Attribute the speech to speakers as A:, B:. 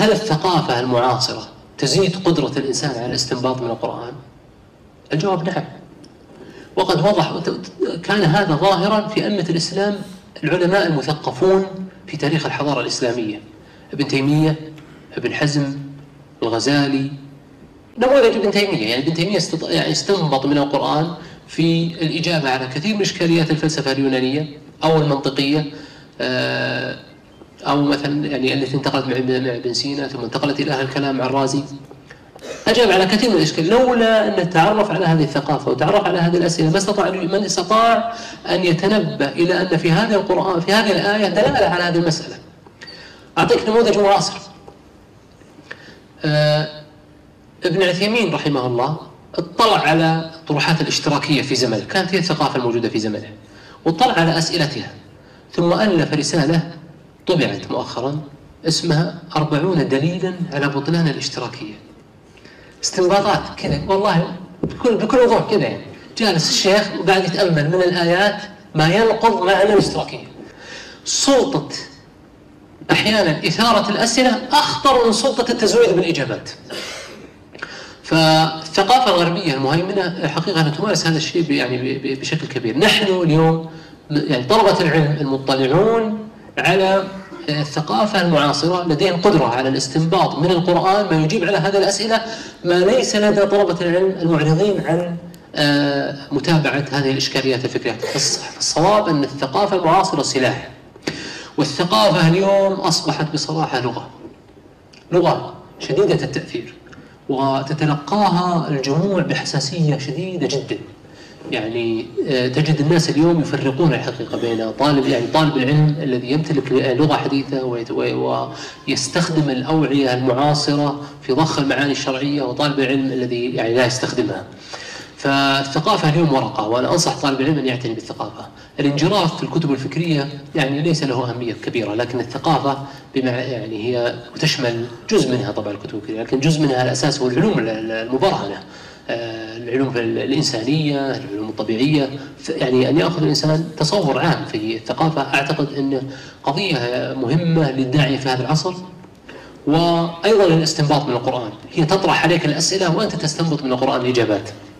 A: هل الثقافة المعاصرة تزيد قدرة الإنسان على الاستنباط من القرآن؟ الجواب نعم. وقد وضح كان هذا ظاهرا في أئمة الإسلام العلماء المثقفون في تاريخ الحضارة الإسلامية. ابن تيمية ابن حزم الغزالي. نموذج ابن تيمية يعني ابن تيمية يعني استنبط من القرآن في الإجابة على كثير من إشكاليات الفلسفة اليونانية أو المنطقية. آه، أو مثلا يعني التي انتقلت مع ابن سينا ثم انتقلت إلى أهل الكلام مع الرازي أجاب على كثير من الإشكال لولا أن تعرف على هذه الثقافة وتعرف على هذه الأسئلة ما استطاع من استطاع أن يتنبه إلى أن في هذا القرآن في هذه الآية دلالة على هذه المسألة. أعطيك نموذج معاصر. آه ابن عثيمين رحمه الله اطلع على طروحات الاشتراكية في زمنه كانت هي الثقافة الموجودة في زمنه واطلع على أسئلتها ثم ألف رسالة طبعت مؤخرا اسمها أربعون دليلا على بطلان الاشتراكية. استنباطات كذا والله بكل بكل وضوح كذا يعني. جالس الشيخ وقاعد يتأمل من الآيات ما ينقض معنى الاشتراكية. سلطة أحيانا إثارة الأسئلة أخطر من سلطة التزويد بالإجابات. فالثقافة الغربية المهيمنة حقيقة تمارس هذا الشيء يعني بشكل كبير. نحن اليوم يعني طلبة العلم المطلعون على الثقافة المعاصرة لديهم قدرة على الاستنباط من القرآن ما يجيب على هذه الأسئلة ما ليس لدى طلبة العلم المعرضين عن آه، متابعة هذه الإشكاليات الفكرية. فالصواب أن الثقافة المعاصرة سلاح. والثقافة اليوم أصبحت بصراحة لغة. لغة شديدة التأثير وتتلقاها الجموع بحساسية شديدة جدا. يعني آه، تجد الناس اليوم يفرقون الحقيقة بين طالب يعني طالب العلم الذي يمتلك لغة حديثة ويستخدم الأوعية المعاصرة في ضخ المعاني الشرعية وطالب العلم الذي يعني لا يستخدمها. فالثقافة اليوم ورقة وأنا أنصح طالب العلم أن يعتني بالثقافة. الانجراف في الكتب الفكرية يعني ليس له أهمية كبيرة لكن الثقافة بما يعني هي تشمل جزء منها طبعا الكتب الفكرية لكن جزء منها الأساس هو العلوم المبرهنة. آه، العلوم الإنسانية العلوم الطبيعية. يعني أن يأخذ الإنسان تصور عام في الثقافة أعتقد أنه قضية مهمة للداعية في هذا العصر. وأيضا الاستنباط من القرآن. هي تطرح عليك الأسئلة وأنت تستنبط من القرآن الإجابات.